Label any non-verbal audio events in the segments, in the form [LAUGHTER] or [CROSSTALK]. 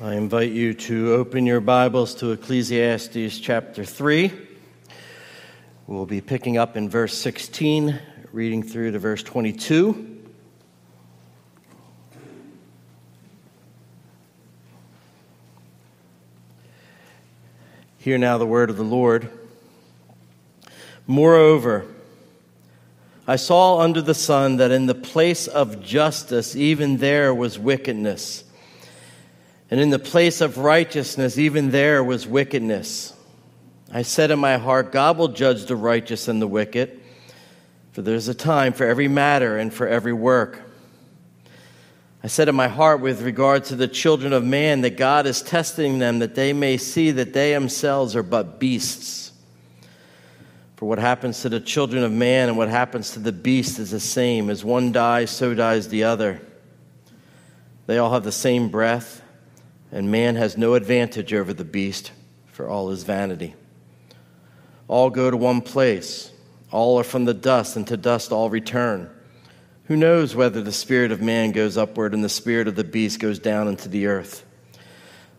I invite you to open your Bibles to Ecclesiastes chapter 3. We'll be picking up in verse 16, reading through to verse 22. Hear now the word of the Lord. Moreover, I saw under the sun that in the place of justice, even there was wickedness. And in the place of righteousness, even there was wickedness. I said in my heart, God will judge the righteous and the wicked, for there's a time for every matter and for every work. I said in my heart, with regard to the children of man, that God is testing them that they may see that they themselves are but beasts for what happens to the children of man and what happens to the beast is the same. As one dies, so dies the other. They all have the same breath, and man has no advantage over the beast for all his vanity. All go to one place. All are from the dust, and to dust all return. Who knows whether the spirit of man goes upward and the spirit of the beast goes down into the earth?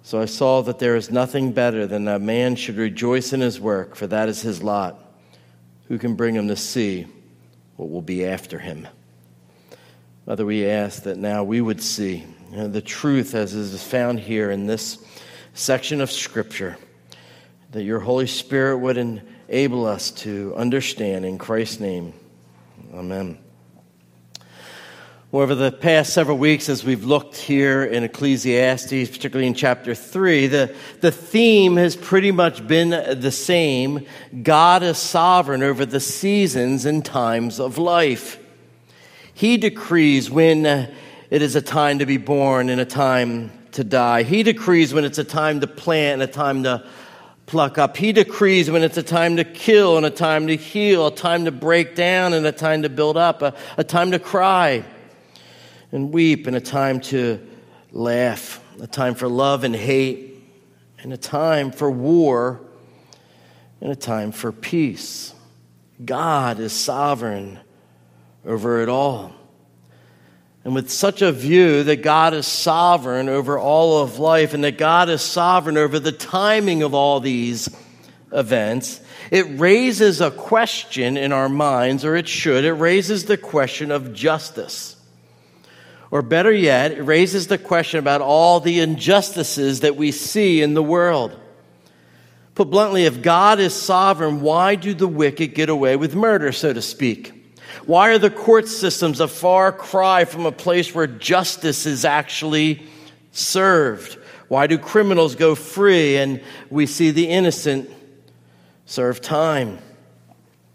So I saw that there is nothing better than that man should rejoice in his work, for that is his lot who can bring him to see what will be after him. Mother, we ask that now we would see the truth as is found here in this section of Scripture, that your Holy Spirit would enable us to understand in Christ's name. Amen. Over the past several weeks, as we've looked here in Ecclesiastes, particularly in chapter 3, the, the theme has pretty much been the same God is sovereign over the seasons and times of life. He decrees when it is a time to be born and a time to die. He decrees when it's a time to plant and a time to pluck up. He decrees when it's a time to kill and a time to heal, a time to break down and a time to build up, a, a time to cry and weep, and a time to laugh, a time for love and hate, and a time for war, and a time for peace. God is sovereign over it all. And with such a view that God is sovereign over all of life and that God is sovereign over the timing of all these events, it raises a question in our minds, or it should. It raises the question of justice. Or better yet, it raises the question about all the injustices that we see in the world. Put bluntly, if God is sovereign, why do the wicked get away with murder, so to speak? Why are the court systems a far cry from a place where justice is actually served? Why do criminals go free and we see the innocent serve time?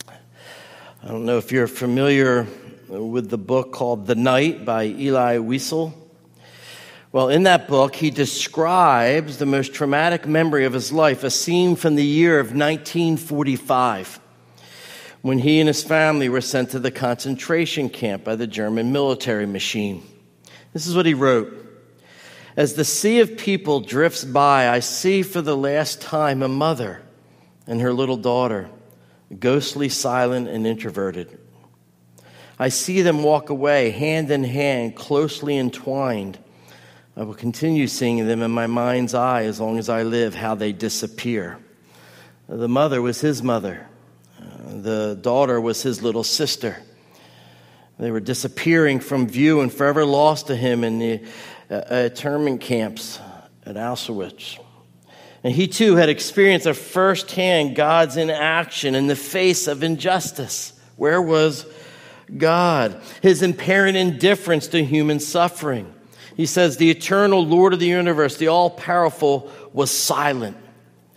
I don't know if you're familiar with the book called The Night by Elie Wiesel. Well, in that book, he describes the most traumatic memory of his life, a scene from the year of 1945 when he and his family were sent to the concentration camp by the German military machine. This is what he wrote. As the sea of people drifts by, I see for the last time a mother and her little daughter, ghostly, silent, and introverted. I see them walk away, hand in hand, closely entwined. I will continue seeing them in my mind's eye as long as I live, how they disappear. The mother was his mother, the daughter was his little sister. They were disappearing from view and forever lost to him in the uh, internment camps at Auschwitz. And he too had experienced a firsthand God's inaction in the face of injustice. Where was God, his apparent indifference to human suffering. He says, The eternal Lord of the universe, the all powerful, was silent.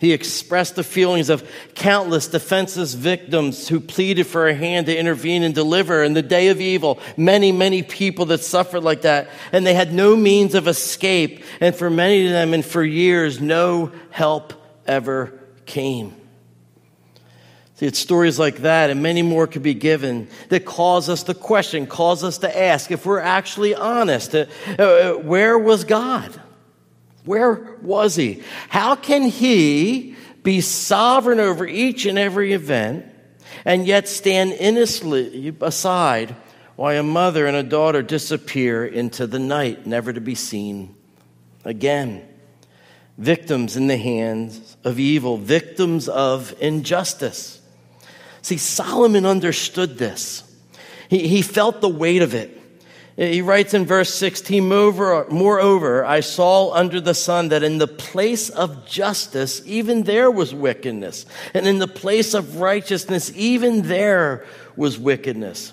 He expressed the feelings of countless defenseless victims who pleaded for a hand to intervene and deliver in the day of evil. Many, many people that suffered like that, and they had no means of escape. And for many of them, and for years, no help ever came. See, it's stories like that, and many more could be given that cause us to question, cause us to ask if we're actually honest. Uh, uh, where was God? Where was He? How can He be sovereign over each and every event and yet stand innocently aside while a mother and a daughter disappear into the night, never to be seen again? victims in the hands of evil, victims of injustice. See, Solomon understood this. He, he felt the weight of it. He writes in verse 16, Moreover, I saw under the sun that in the place of justice, even there was wickedness. And in the place of righteousness, even there was wickedness.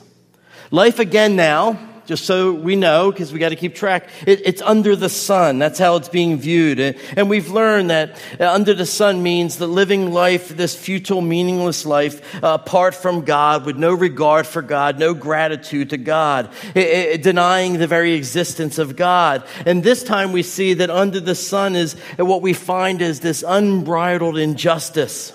Life again now, just so we know, because we got to keep track. It, it's under the sun. That's how it's being viewed. And we've learned that under the sun means the living life, this futile, meaningless life, uh, apart from God, with no regard for God, no gratitude to God, it, it, denying the very existence of God. And this time we see that under the sun is what we find is this unbridled injustice.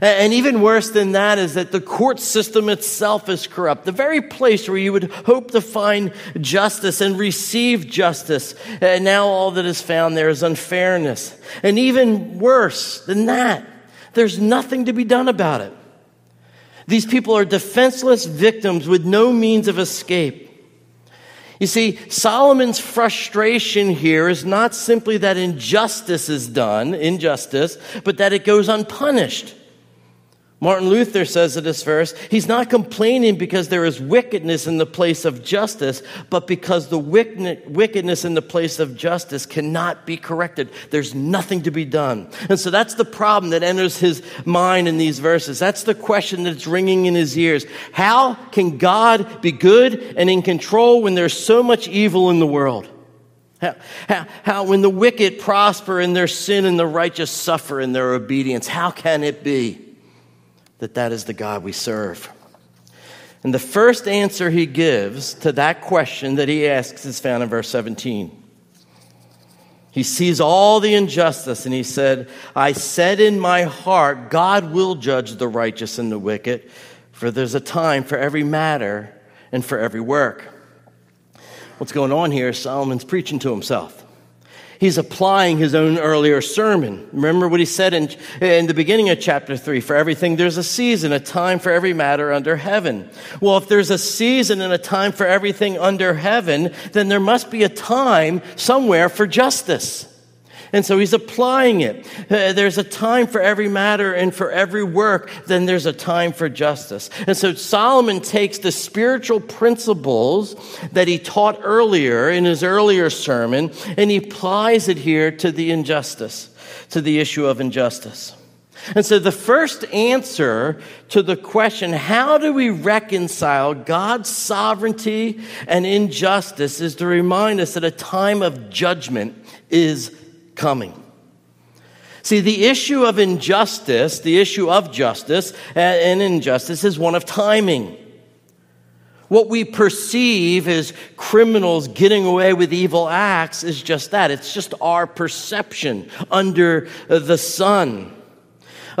And even worse than that is that the court system itself is corrupt. The very place where you would hope to find justice and receive justice. And now all that is found there is unfairness. And even worse than that, there's nothing to be done about it. These people are defenseless victims with no means of escape. You see, Solomon's frustration here is not simply that injustice is done, injustice, but that it goes unpunished. Martin Luther says in this verse, he's not complaining because there is wickedness in the place of justice, but because the wickedness in the place of justice cannot be corrected. There's nothing to be done. And so that's the problem that enters his mind in these verses. That's the question that's ringing in his ears. How can God be good and in control when there's so much evil in the world? How, how, how, when the wicked prosper in their sin and the righteous suffer in their obedience, how can it be? That that is the God we serve. And the first answer he gives to that question that he asks is found in verse 17. He sees all the injustice and he said, I said in my heart, God will judge the righteous and the wicked, for there's a time for every matter and for every work. What's going on here is Solomon's preaching to himself he's applying his own earlier sermon. Remember what he said in, in the beginning of chapter 3 for everything, there's a season, a time for every matter under heaven. Well, if there's a season and a time for everything under heaven, then there must be a time somewhere for justice. And so he's applying it. Uh, there's a time for every matter and for every work, then there's a time for justice. And so Solomon takes the spiritual principles that he taught earlier in his earlier sermon and he applies it here to the injustice, to the issue of injustice. And so the first answer to the question, how do we reconcile God's sovereignty and injustice, is to remind us that a time of judgment is coming. See, the issue of injustice, the issue of justice and injustice is one of timing. What we perceive as criminals getting away with evil acts is just that. It's just our perception under the sun.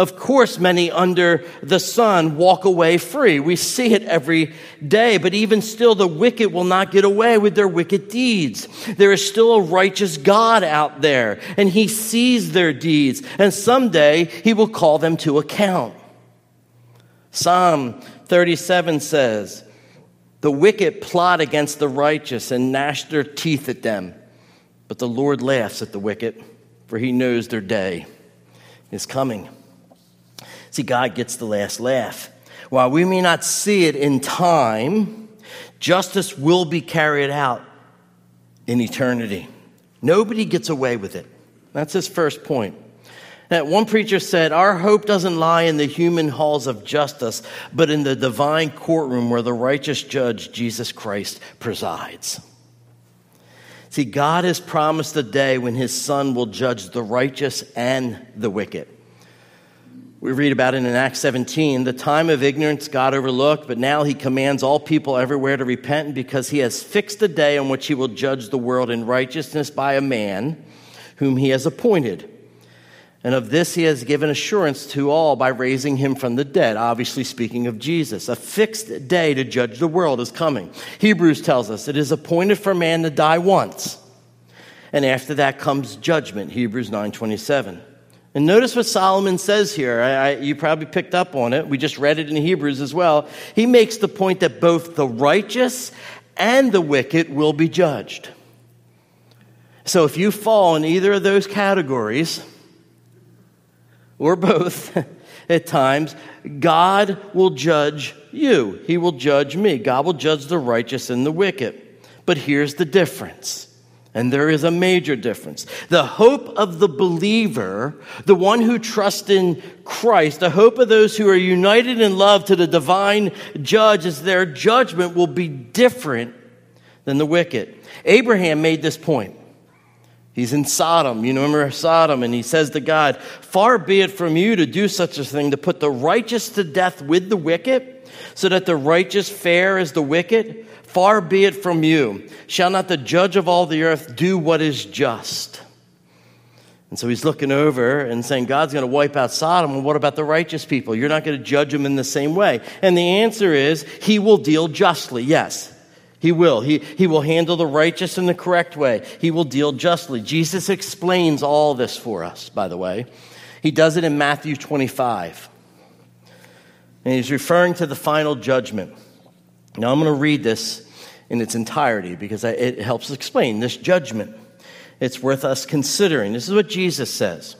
Of course, many under the sun walk away free. We see it every day, but even still, the wicked will not get away with their wicked deeds. There is still a righteous God out there, and He sees their deeds, and someday He will call them to account. Psalm 37 says, The wicked plot against the righteous and gnash their teeth at them, but the Lord laughs at the wicked, for He knows their day is coming. See, God gets the last laugh. While we may not see it in time, justice will be carried out in eternity. Nobody gets away with it. That's his first point. Now, one preacher said, Our hope doesn't lie in the human halls of justice, but in the divine courtroom where the righteous judge, Jesus Christ, presides. See, God has promised a day when his son will judge the righteous and the wicked. We read about it in Acts 17. The time of ignorance God overlooked, but now he commands all people everywhere to repent because he has fixed a day on which he will judge the world in righteousness by a man whom he has appointed. And of this he has given assurance to all by raising him from the dead, obviously speaking of Jesus. A fixed day to judge the world is coming. Hebrews tells us it is appointed for man to die once. And after that comes judgment, Hebrews 9:27. And notice what Solomon says here. I, I, you probably picked up on it. We just read it in Hebrews as well. He makes the point that both the righteous and the wicked will be judged. So if you fall in either of those categories, or both [LAUGHS] at times, God will judge you. He will judge me. God will judge the righteous and the wicked. But here's the difference. And there is a major difference. The hope of the believer, the one who trusts in Christ, the hope of those who are united in love to the divine judge is their judgment will be different than the wicked. Abraham made this point. He's in Sodom. You remember Sodom, and he says to God, Far be it from you to do such a thing, to put the righteous to death with the wicked, so that the righteous fare as the wicked. Far be it from you. Shall not the judge of all the earth do what is just? And so he's looking over and saying, God's going to wipe out Sodom. And what about the righteous people? You're not going to judge them in the same way. And the answer is, He will deal justly. Yes, He will. He, he will handle the righteous in the correct way. He will deal justly. Jesus explains all this for us, by the way. He does it in Matthew 25. And he's referring to the final judgment. Now, I'm going to read this in its entirety because it helps explain this judgment. It's worth us considering. This is what Jesus says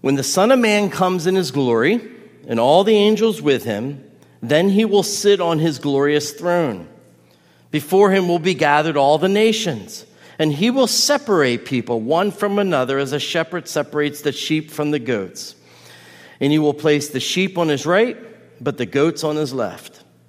When the Son of Man comes in his glory, and all the angels with him, then he will sit on his glorious throne. Before him will be gathered all the nations, and he will separate people one from another as a shepherd separates the sheep from the goats. And he will place the sheep on his right, but the goats on his left.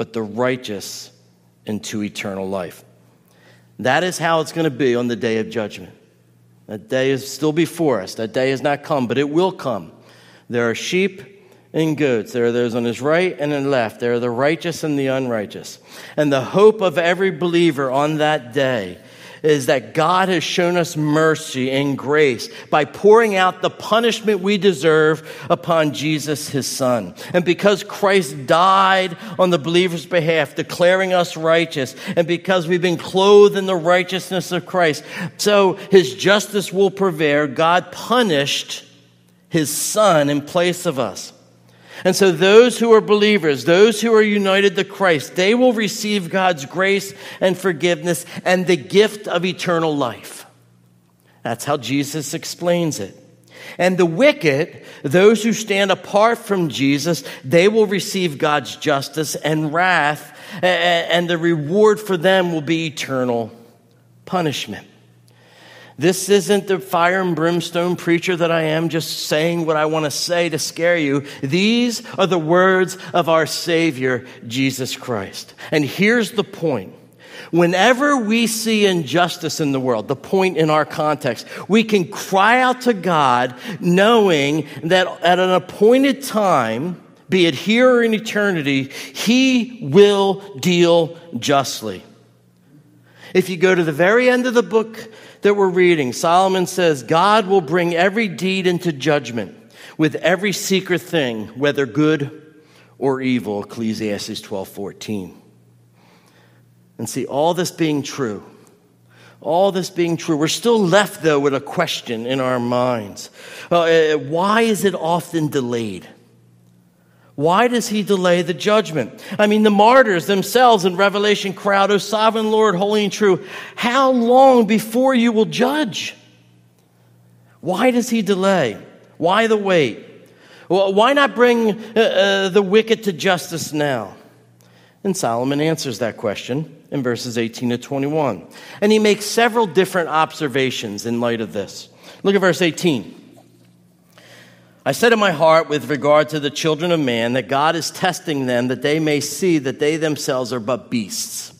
but the righteous into eternal life. That is how it's going to be on the day of judgment. That day is still before us. That day has not come, but it will come. There are sheep and goats. There are those on his right and on left. There are the righteous and the unrighteous. And the hope of every believer on that day is that God has shown us mercy and grace by pouring out the punishment we deserve upon Jesus, his son. And because Christ died on the believer's behalf, declaring us righteous, and because we've been clothed in the righteousness of Christ, so his justice will prevail. God punished his son in place of us. And so, those who are believers, those who are united to Christ, they will receive God's grace and forgiveness and the gift of eternal life. That's how Jesus explains it. And the wicked, those who stand apart from Jesus, they will receive God's justice and wrath, and the reward for them will be eternal punishment. This isn't the fire and brimstone preacher that I am, just saying what I want to say to scare you. These are the words of our Savior, Jesus Christ. And here's the point. Whenever we see injustice in the world, the point in our context, we can cry out to God knowing that at an appointed time, be it here or in eternity, He will deal justly. If you go to the very end of the book that we're reading, Solomon says, God will bring every deed into judgment with every secret thing, whether good or evil, Ecclesiastes 12 14. And see, all this being true, all this being true, we're still left, though, with a question in our minds. Uh, why is it often delayed? Why does he delay the judgment? I mean, the martyrs themselves in Revelation crowd, O sovereign Lord, holy and true, how long before you will judge? Why does he delay? Why the wait? Well, why not bring uh, uh, the wicked to justice now? And Solomon answers that question in verses 18 to 21. And he makes several different observations in light of this. Look at verse 18. I said in my heart with regard to the children of man that God is testing them that they may see that they themselves are but beasts.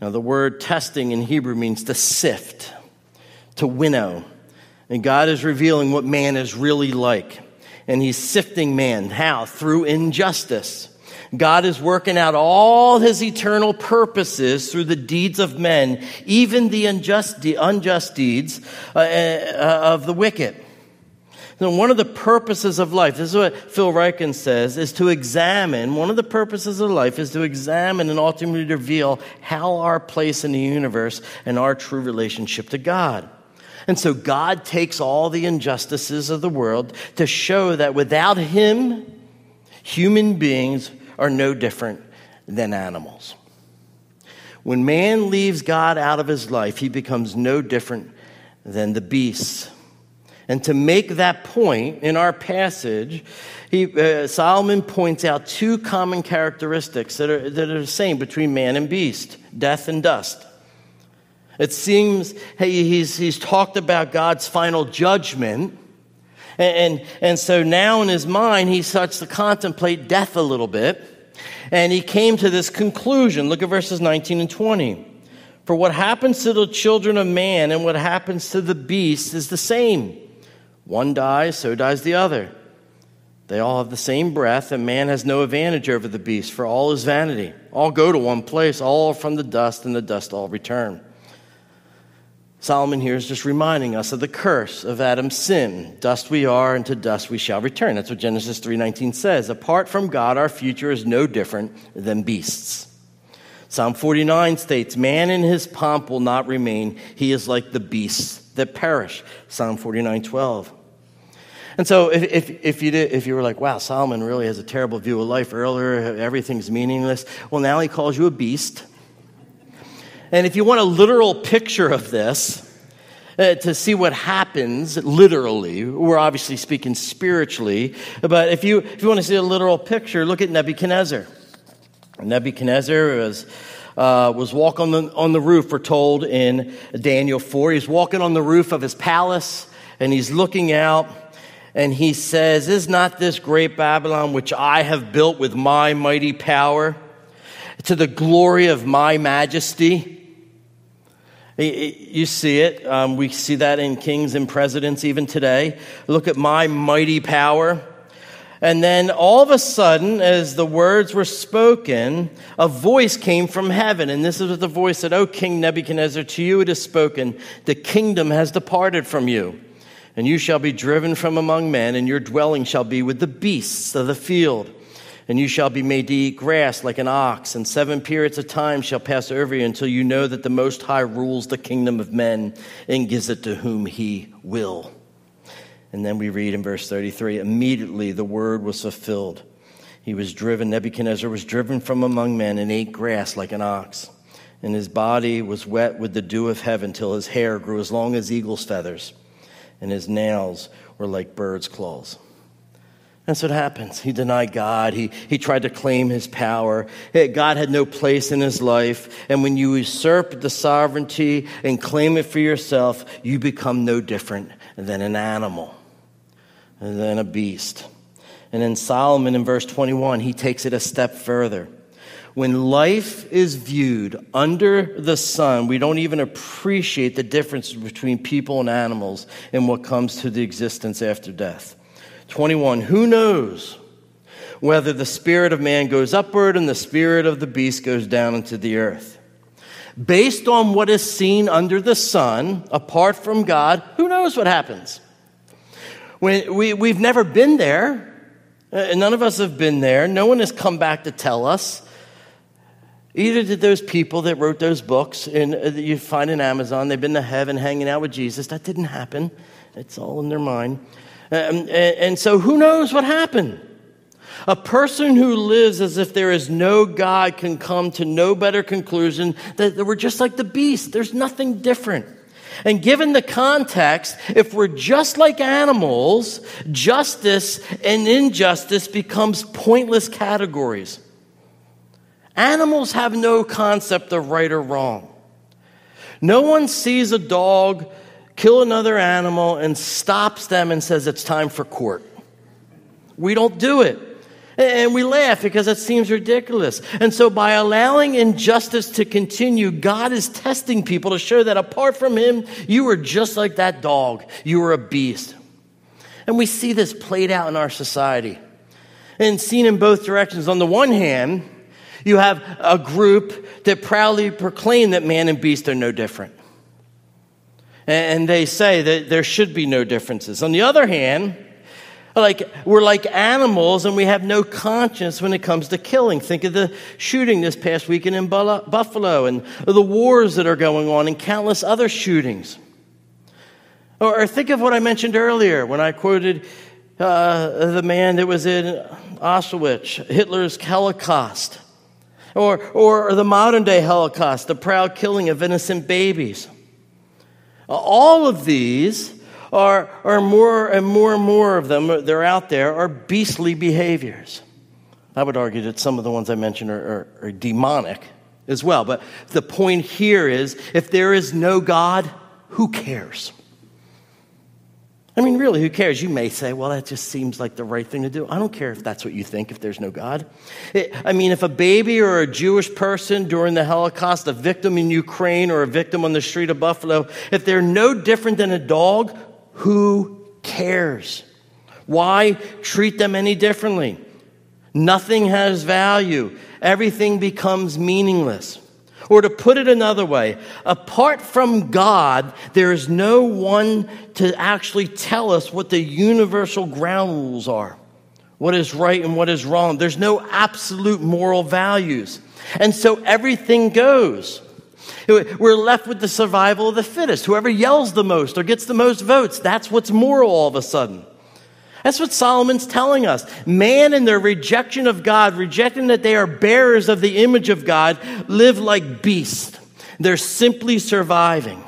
Now, the word testing in Hebrew means to sift, to winnow. And God is revealing what man is really like. And he's sifting man. How? Through injustice. God is working out all his eternal purposes through the deeds of men, even the unjust, the unjust deeds uh, uh, of the wicked. So one of the purposes of life, this is what Phil Ryken says, is to examine, one of the purposes of life is to examine and ultimately reveal how our place in the universe and our true relationship to God. And so God takes all the injustices of the world to show that without Him, human beings are no different than animals. When man leaves God out of his life, he becomes no different than the beasts. And to make that point in our passage, he, uh, Solomon points out two common characteristics that are, that are the same between man and beast death and dust. It seems hey, he's, he's talked about God's final judgment. And, and, and so now in his mind, he starts to contemplate death a little bit. And he came to this conclusion. Look at verses 19 and 20. For what happens to the children of man and what happens to the beast is the same. One dies, so dies the other. They all have the same breath, and man has no advantage over the beast, for all is vanity. All go to one place, all from the dust, and the dust all return. Solomon here is just reminding us of the curse of Adam's sin. Dust we are, and to dust we shall return. That's what Genesis 3:19 says. Apart from God, our future is no different than beasts. Psalm 49 states, Man in his pomp will not remain. He is like the beasts that perish. Psalm 49:12. And so, if, if, if, you did, if you were like, wow, Solomon really has a terrible view of life earlier, everything's meaningless, well, now he calls you a beast. And if you want a literal picture of this, uh, to see what happens literally, we're obviously speaking spiritually, but if you, if you want to see a literal picture, look at Nebuchadnezzar. Nebuchadnezzar was, uh, was walking on the, on the roof, we're told in Daniel 4. He's walking on the roof of his palace and he's looking out and he says, Is not this great Babylon which I have built with my mighty power to the glory of my majesty? You see it. Um, we see that in kings and presidents even today. Look at my mighty power. And then all of a sudden, as the words were spoken, a voice came from heaven. And this is what the voice that, O King Nebuchadnezzar, to you it is spoken, the kingdom has departed from you. And you shall be driven from among men, and your dwelling shall be with the beasts of the field and you shall be made to eat grass like an ox, and seven periods of time shall pass over you until you know that the Most High rules the kingdom of men and gives it to whom he will. And then we read in verse 33 immediately the word was fulfilled. He was driven, Nebuchadnezzar was driven from among men and ate grass like an ox. And his body was wet with the dew of heaven till his hair grew as long as eagle's feathers, and his nails were like bird's claws. That's what happens. He denied God. He, he tried to claim his power. Eh, God had no place in his life. And when you usurp the sovereignty and claim it for yourself, you become no different than an animal, than a beast. And then Solomon in verse 21, he takes it a step further. When life is viewed under the sun, we don't even appreciate the difference between people and animals and what comes to the existence after death. 21 Who knows whether the spirit of man goes upward and the spirit of the beast goes down into the earth? Based on what is seen under the sun, apart from God, who knows what happens? When we, we've never been there. Uh, none of us have been there. No one has come back to tell us. Either did those people that wrote those books and uh, that you find in Amazon, they've been to heaven hanging out with Jesus. That didn't happen. It's all in their mind. Um, and, and so who knows what happened? A person who lives as if there is no God can come to no better conclusion that we're just like the beast. There's nothing different. And given the context, if we're just like animals, justice and injustice becomes pointless categories. Animals have no concept of right or wrong. No one sees a dog kill another animal and stops them and says it's time for court. We don't do it. And we laugh because it seems ridiculous. And so, by allowing injustice to continue, God is testing people to show that apart from Him, you are just like that dog. You are a beast. And we see this played out in our society and seen in both directions. On the one hand, you have a group that proudly proclaim that man and beast are no different. And they say that there should be no differences. On the other hand, like we're like animals and we have no conscience when it comes to killing. Think of the shooting this past weekend in Buffalo and the wars that are going on and countless other shootings. Or, think of what I mentioned earlier when I quoted uh, the man that was in Auschwitz, Hitler's Holocaust. Or, or the modern day Holocaust, the proud killing of innocent babies. All of these are, are more and more and more of them, they're out there, are beastly behaviors. I would argue that some of the ones I mentioned are, are, are demonic as well. But the point here is if there is no God, who cares? I mean, really, who cares? You may say, well, that just seems like the right thing to do. I don't care if that's what you think, if there's no God. It, I mean, if a baby or a Jewish person during the Holocaust, a victim in Ukraine or a victim on the street of Buffalo, if they're no different than a dog, who cares? Why treat them any differently? Nothing has value. Everything becomes meaningless. Or to put it another way, apart from God, there is no one to actually tell us what the universal ground rules are, what is right and what is wrong. There's no absolute moral values. And so everything goes. We're left with the survival of the fittest. Whoever yells the most or gets the most votes, that's what's moral all of a sudden. That's what Solomon's telling us. Man, in their rejection of God, rejecting that they are bearers of the image of God, live like beasts. They're simply surviving.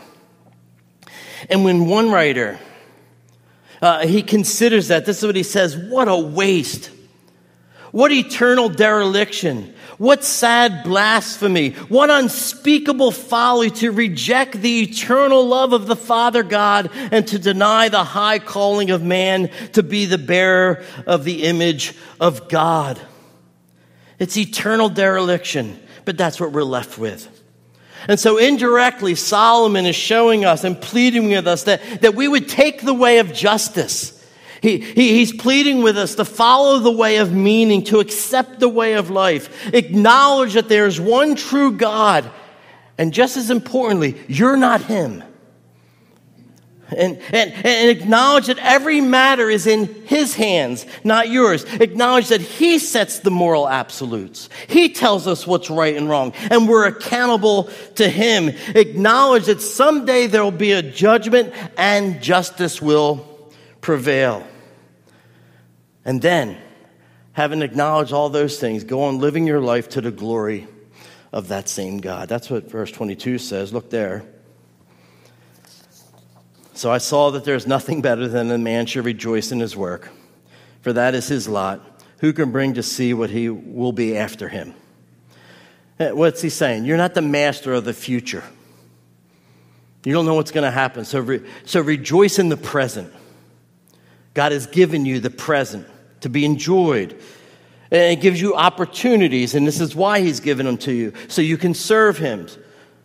And when one writer, uh, he considers that, this is what he says what a waste. What eternal dereliction. What sad blasphemy. What unspeakable folly to reject the eternal love of the Father God and to deny the high calling of man to be the bearer of the image of God. It's eternal dereliction, but that's what we're left with. And so indirectly, Solomon is showing us and pleading with us that, that we would take the way of justice he, he, he's pleading with us to follow the way of meaning, to accept the way of life, acknowledge that there is one true God, and just as importantly, you're not Him. And, and, and acknowledge that every matter is in His hands, not yours. Acknowledge that He sets the moral absolutes. He tells us what's right and wrong, and we're accountable to Him. Acknowledge that someday there will be a judgment and justice will prevail. And then, having acknowledged all those things, go on living your life to the glory of that same God. That's what verse 22 says. Look there. So I saw that there is nothing better than a man should rejoice in his work, for that is his lot. Who can bring to see what he will be after him? Eh, what's he saying? You're not the master of the future. You don't know what's going to happen. So, re- so rejoice in the present. God has given you the present to be enjoyed. And it gives you opportunities, and this is why He's given them to you, so you can serve Him.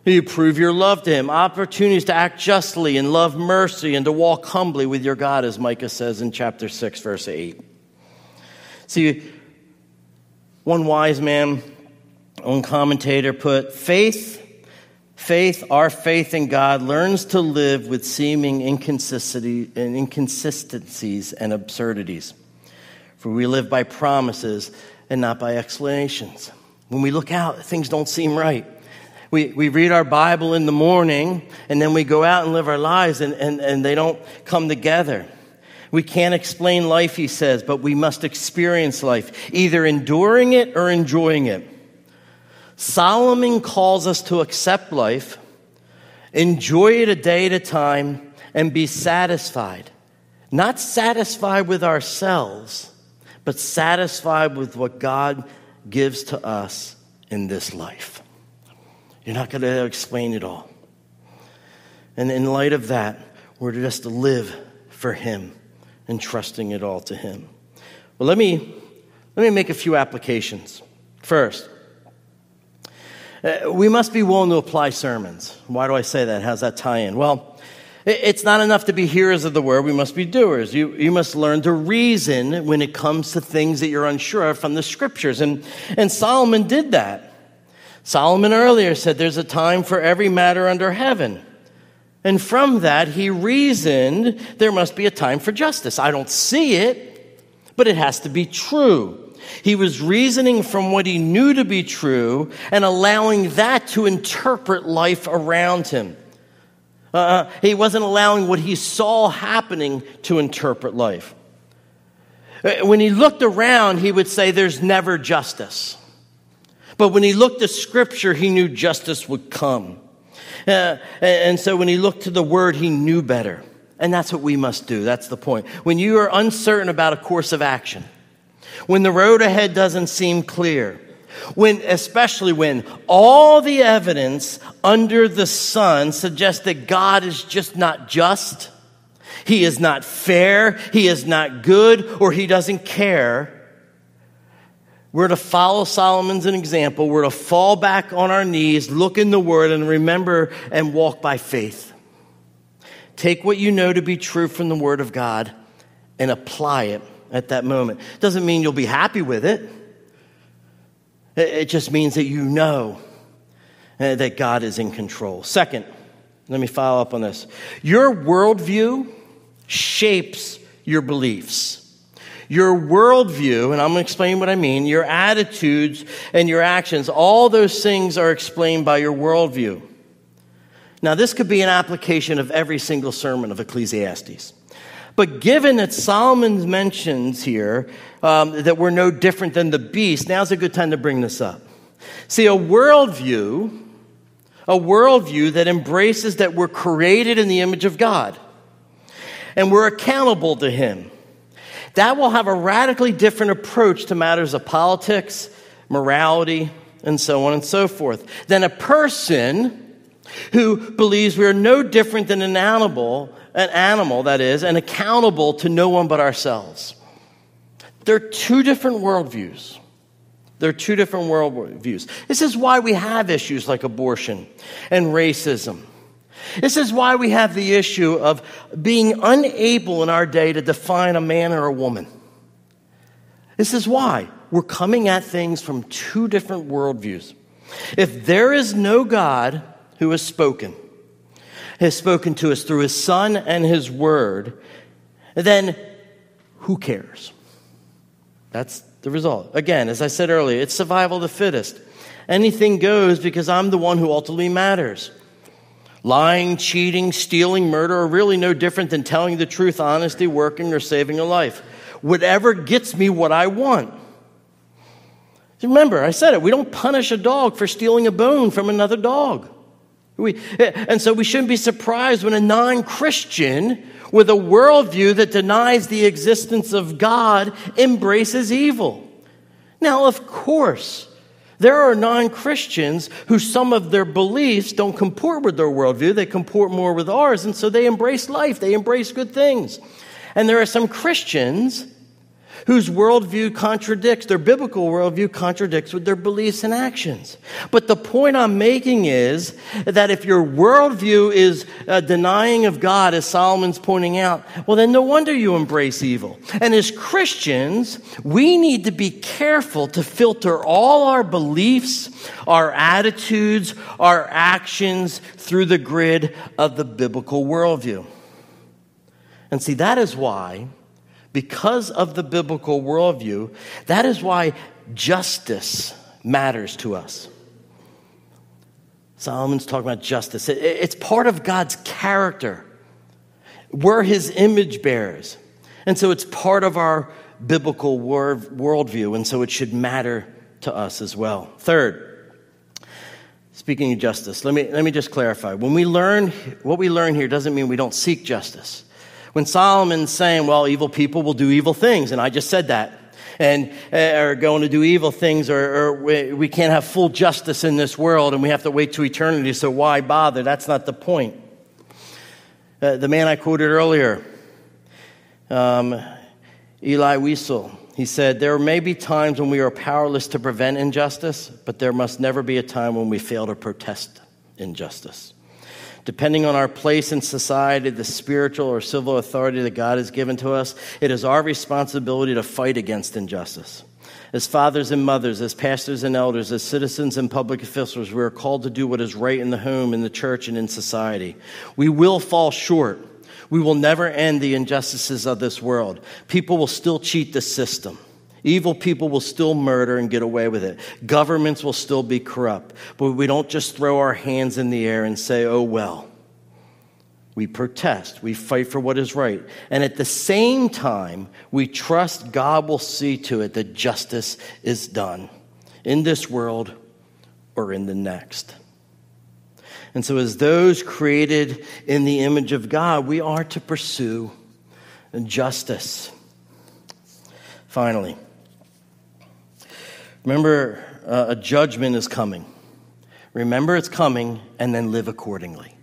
You prove your love to Him, opportunities to act justly and love mercy and to walk humbly with your God, as Micah says in chapter 6, verse 8. See, one wise man, one commentator put, faith Faith, our faith in God, learns to live with seeming inconsistencies and absurdities. For we live by promises and not by explanations. When we look out, things don't seem right. We, we read our Bible in the morning and then we go out and live our lives and, and, and they don't come together. We can't explain life, he says, but we must experience life, either enduring it or enjoying it. Solomon calls us to accept life, enjoy it a day at a time, and be satisfied. Not satisfied with ourselves, but satisfied with what God gives to us in this life. You're not going to explain it all. And in light of that, we're just to live for Him and trusting it all to Him. Well, let me, let me make a few applications. First, uh, we must be willing to apply sermons. Why do I say that? How's that tie in? Well, it's not enough to be hearers of the word. We must be doers. You, you must learn to reason when it comes to things that you're unsure of from the scriptures. And, and Solomon did that. Solomon earlier said there's a time for every matter under heaven. And from that, he reasoned there must be a time for justice. I don't see it, but it has to be true. He was reasoning from what he knew to be true and allowing that to interpret life around him. Uh, he wasn't allowing what he saw happening to interpret life. Uh, when he looked around, he would say, There's never justice. But when he looked to Scripture, he knew justice would come. Uh, and so when he looked to the Word, he knew better. And that's what we must do. That's the point. When you are uncertain about a course of action, when the road ahead doesn't seem clear, when, especially when all the evidence under the sun suggests that God is just not just, He is not fair, He is not good, or He doesn't care. We're to follow Solomon's example. We're to fall back on our knees, look in the Word, and remember and walk by faith. Take what you know to be true from the Word of God and apply it at that moment. Doesn't mean you'll be happy with it. It just means that you know uh, that God is in control. Second, let me follow up on this. Your worldview shapes your beliefs. Your worldview, and I'm going to explain what I mean, your attitudes and your actions, all those things are explained by your worldview. Now, this could be an application of every single sermon of Ecclesiastes. But given that Solomon mentions here um, that we're no different than the beast, now's a good time to bring this up. See, a worldview, a worldview that embraces that we're created in the image of God and we're accountable to Him, that will have a radically different approach to matters of politics, morality, and so on and so forth than a person who believes we are no different than an animal an animal, that is, and accountable to no one but ourselves. They're two different worldviews. They're two different worldviews. This is why we have issues like abortion and racism. This is why we have the issue of being unable in our day to define a man or a woman. This is why we're coming at things from two different worldviews. If there is no God who has spoken, has spoken to us through his son and his word, then who cares? That's the result. Again, as I said earlier, it's survival of the fittest. Anything goes because I'm the one who ultimately matters. Lying, cheating, stealing, murder are really no different than telling the truth, honesty, working, or saving a life. Whatever gets me what I want. Remember, I said it, we don't punish a dog for stealing a bone from another dog. We, and so we shouldn't be surprised when a non Christian with a worldview that denies the existence of God embraces evil. Now, of course, there are non Christians who some of their beliefs don't comport with their worldview, they comport more with ours, and so they embrace life, they embrace good things. And there are some Christians whose worldview contradicts, their biblical worldview contradicts with their beliefs and actions. But the point I'm making is that if your worldview is a denying of God, as Solomon's pointing out, well, then no wonder you embrace evil. And as Christians, we need to be careful to filter all our beliefs, our attitudes, our actions through the grid of the biblical worldview. And see, that is why because of the biblical worldview, that is why justice matters to us. Solomon's talking about justice. It's part of God's character. We're his image bearers. And so it's part of our biblical worldview, and so it should matter to us as well. Third, speaking of justice, let me, let me just clarify. When we learn, what we learn here doesn't mean we don't seek justice. When Solomon's saying, well, evil people will do evil things, and I just said that, and uh, are going to do evil things, or, or we, can't have full justice in this world, and we have to wait to eternity, so why bother? That's not the point. Uh, the man I quoted earlier, um, Elie Wiesel, he said, There may be times when we are powerless to prevent injustice, but there must never be a time when we fail to protest injustice. Depending on our place in society, the spiritual or civil authority that God has given to us, it is our responsibility to fight against injustice. As fathers and mothers, as pastors and elders, as citizens and public officials, we are called to do what is right in the home, in the church, and in society. We will fall short. We will never end the injustices of this world. People will still cheat the system. Evil people will still murder and get away with it. Governments will still be corrupt. But we don't just throw our hands in the air and say, oh, well. We protest. We fight for what is right. And at the same time, we trust God will see to it that justice is done in this world or in the next. And so, as those created in the image of God, we are to pursue justice. Finally, Remember, uh, a judgment is coming. Remember it's coming and then live accordingly.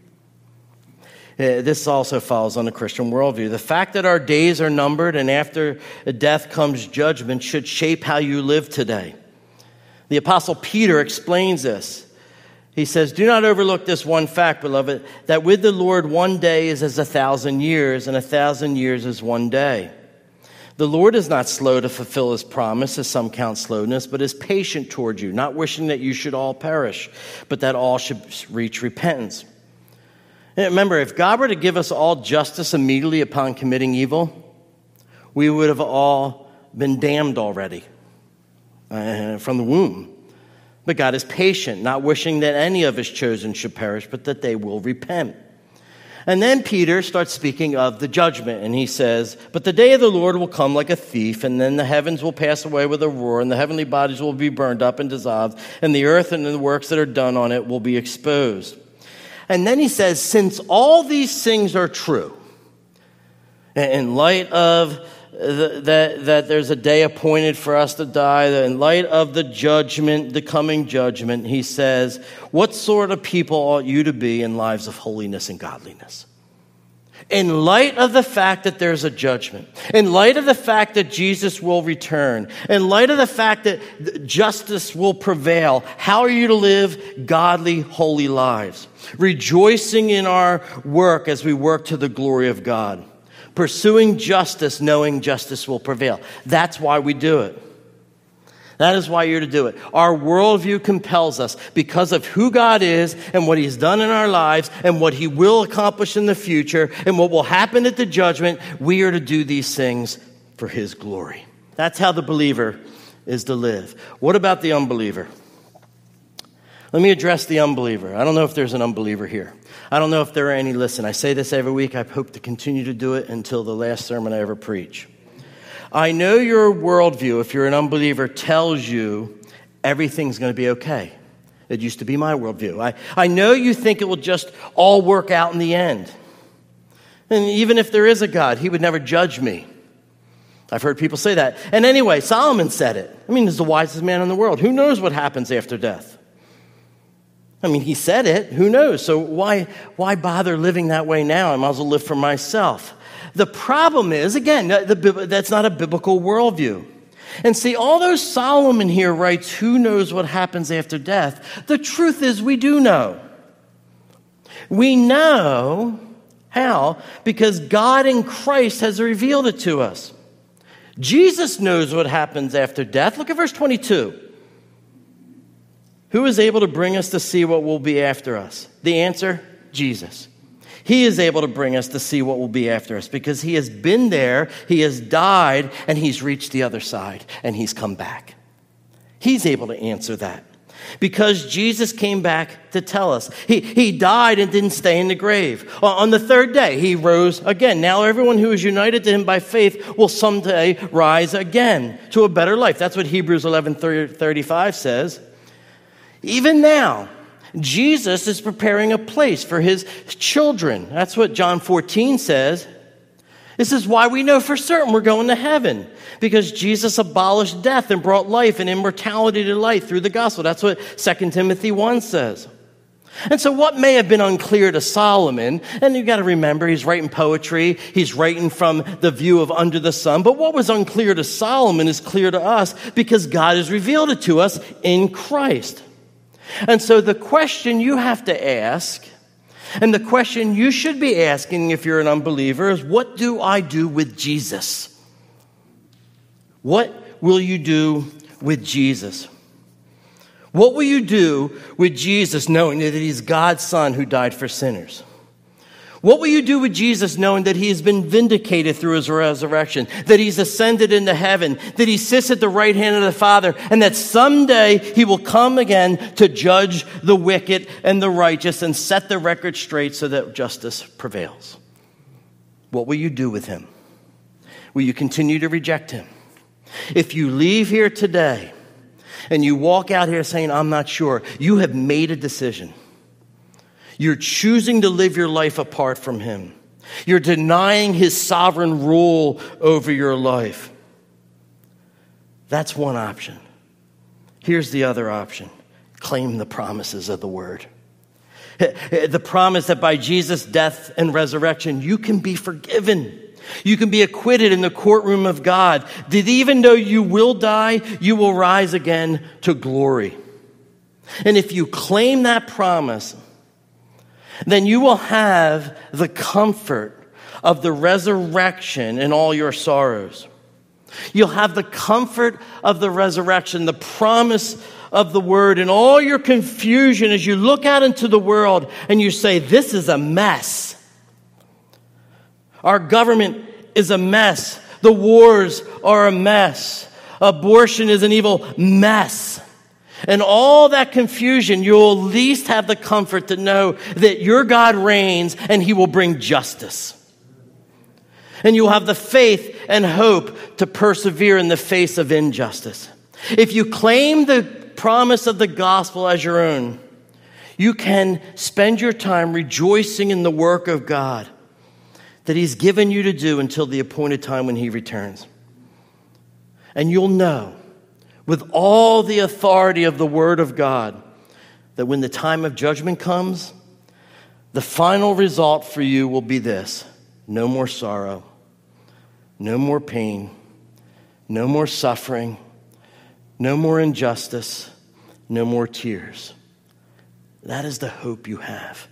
Uh, this also falls on the Christian worldview. The fact that our days are numbered and after death comes judgment should shape how you live today. The Apostle Peter explains this. He says, Do not overlook this one fact, beloved, that with the Lord one day is as a thousand years, and a thousand years is one day. The Lord is not slow to fulfill his promise, as some count slowness, but is patient toward you, not wishing that you should all perish, but that all should reach repentance. And remember, if God were to give us all justice immediately upon committing evil, we would have all been damned already uh, from the womb. But God is patient, not wishing that any of his chosen should perish, but that they will repent. And then Peter starts speaking of the judgment, and he says, But the day of the Lord will come like a thief, and then the heavens will pass away with a roar, and the heavenly bodies will be burned up and dissolved, and the earth and the works that are done on it will be exposed. And then he says, Since all these things are true, in light of that, that there's a day appointed for us to die. In light of the judgment, the coming judgment, he says, What sort of people ought you to be in lives of holiness and godliness? In light of the fact that there's a judgment, in light of the fact that Jesus will return, in light of the fact that justice will prevail, how are you to live godly, holy lives? Rejoicing in our work as we work to the glory of God pursuing justice, knowing justice will prevail. That's why we do it. That is why you're to do it. Our worldview compels us because of who God is and what He's done in our lives and what He will accomplish in the future and what will happen at the judgment. We are to do these things for His glory. That's how the believer is to live. What about the unbeliever? Let me address the unbeliever. I don't know if there's an unbeliever here. I don't know if there are any. Listen, I say this every week. I hope to continue to do it until the last sermon I ever preach. I know your worldview, if you're an unbeliever, tells you everything's going to be okay. It used to be my worldview. I, I know you think it will just all work out in the end. And even if there is a God, he would never judge me. I've heard people say that. And anyway, Solomon said it. I mean, he's the wisest man in the world. Who knows what happens after death? I mean, he said it. Who knows? So why, why bother living that way now? I might as well live for myself. The problem is, again, the, that's not a biblical worldview. And see, although Solomon here writes, Who knows what happens after death? The truth is, we do know. We know how? Because God in Christ has revealed it to us. Jesus knows what happens after death. Look at verse 22. Who is able to bring us to see what will be after us? The answer Jesus. He is able to bring us to see what will be after us because he has been there, he has died, and he's reached the other side, and he's come back. He's able to answer that. because Jesus came back to tell us. He, he died and didn't stay in the grave. On the third day, he rose again. Now, everyone who is united to him by faith will someday rise again to a better life. That's what Hebrews 11 35 says. Even now, Jesus is preparing a place for his children. That's what John 14 says. This is why we know for certain we're going to heaven because Jesus abolished death and brought life and immortality to light through the gospel. That's what 2 Timothy 1 says. And so, what may have been unclear to Solomon, and you've got to remember, he's writing poetry, he's writing from the view of under the sun, but what was unclear to Solomon is clear to us because God has revealed it to us in Christ. And so, the question you have to ask and the question you should be asking if you're an unbeliever is what do I do with Jesus? What will you do with Jesus? What will you do with Jesus knowing that he's God's son who died for sinners? What will you do with Jesus knowing that he has been vindicated through his resurrection, that he's ascended into heaven, that he sits at the right hand of the Father, and that someday he will come again to judge the wicked and the righteous and set the record straight so that justice prevails? What will you do with him? Will you continue to reject him? If you leave here today and you walk out here saying, I'm not sure, you have made a decision. You're choosing to live your life apart from Him. You're denying His sovereign rule over your life. That's one option. Here's the other option claim the promises of the Word. The promise that by Jesus' death and resurrection, you can be forgiven. You can be acquitted in the courtroom of God. That even though you will die, you will rise again to glory. And if you claim that promise, then you will have the comfort of the resurrection in all your sorrows. You'll have the comfort of the resurrection, the promise of the word, and all your confusion as you look out into the world and you say, This is a mess. Our government is a mess. The wars are a mess. Abortion is an evil mess. And all that confusion, you'll at least have the comfort to know that your God reigns and he will bring justice. And you'll have the faith and hope to persevere in the face of injustice. If you claim the promise of the gospel as your own, you can spend your time rejoicing in the work of God that He's given you to do until the appointed time when He returns. And you'll know with all the authority of the Word of God that when the time of judgment comes, the final result for you will be this no more sorrow, no more pain, no more suffering, no more injustice, no more tears. That is the hope you have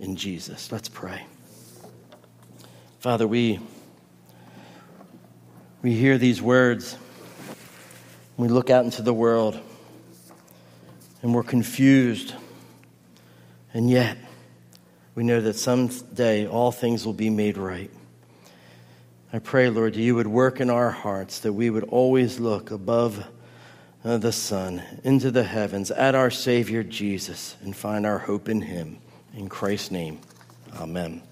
in Jesus. Let's pray. Father, we, we hear these words. We look out into the world and we're confused. And yet, we know that someday all things will be made right. I pray, Lord, that you would work in our hearts, that we would always look above uh, the sun, into the heavens, at our Savior Jesus, and find our hope in him. In Christ's name, amen.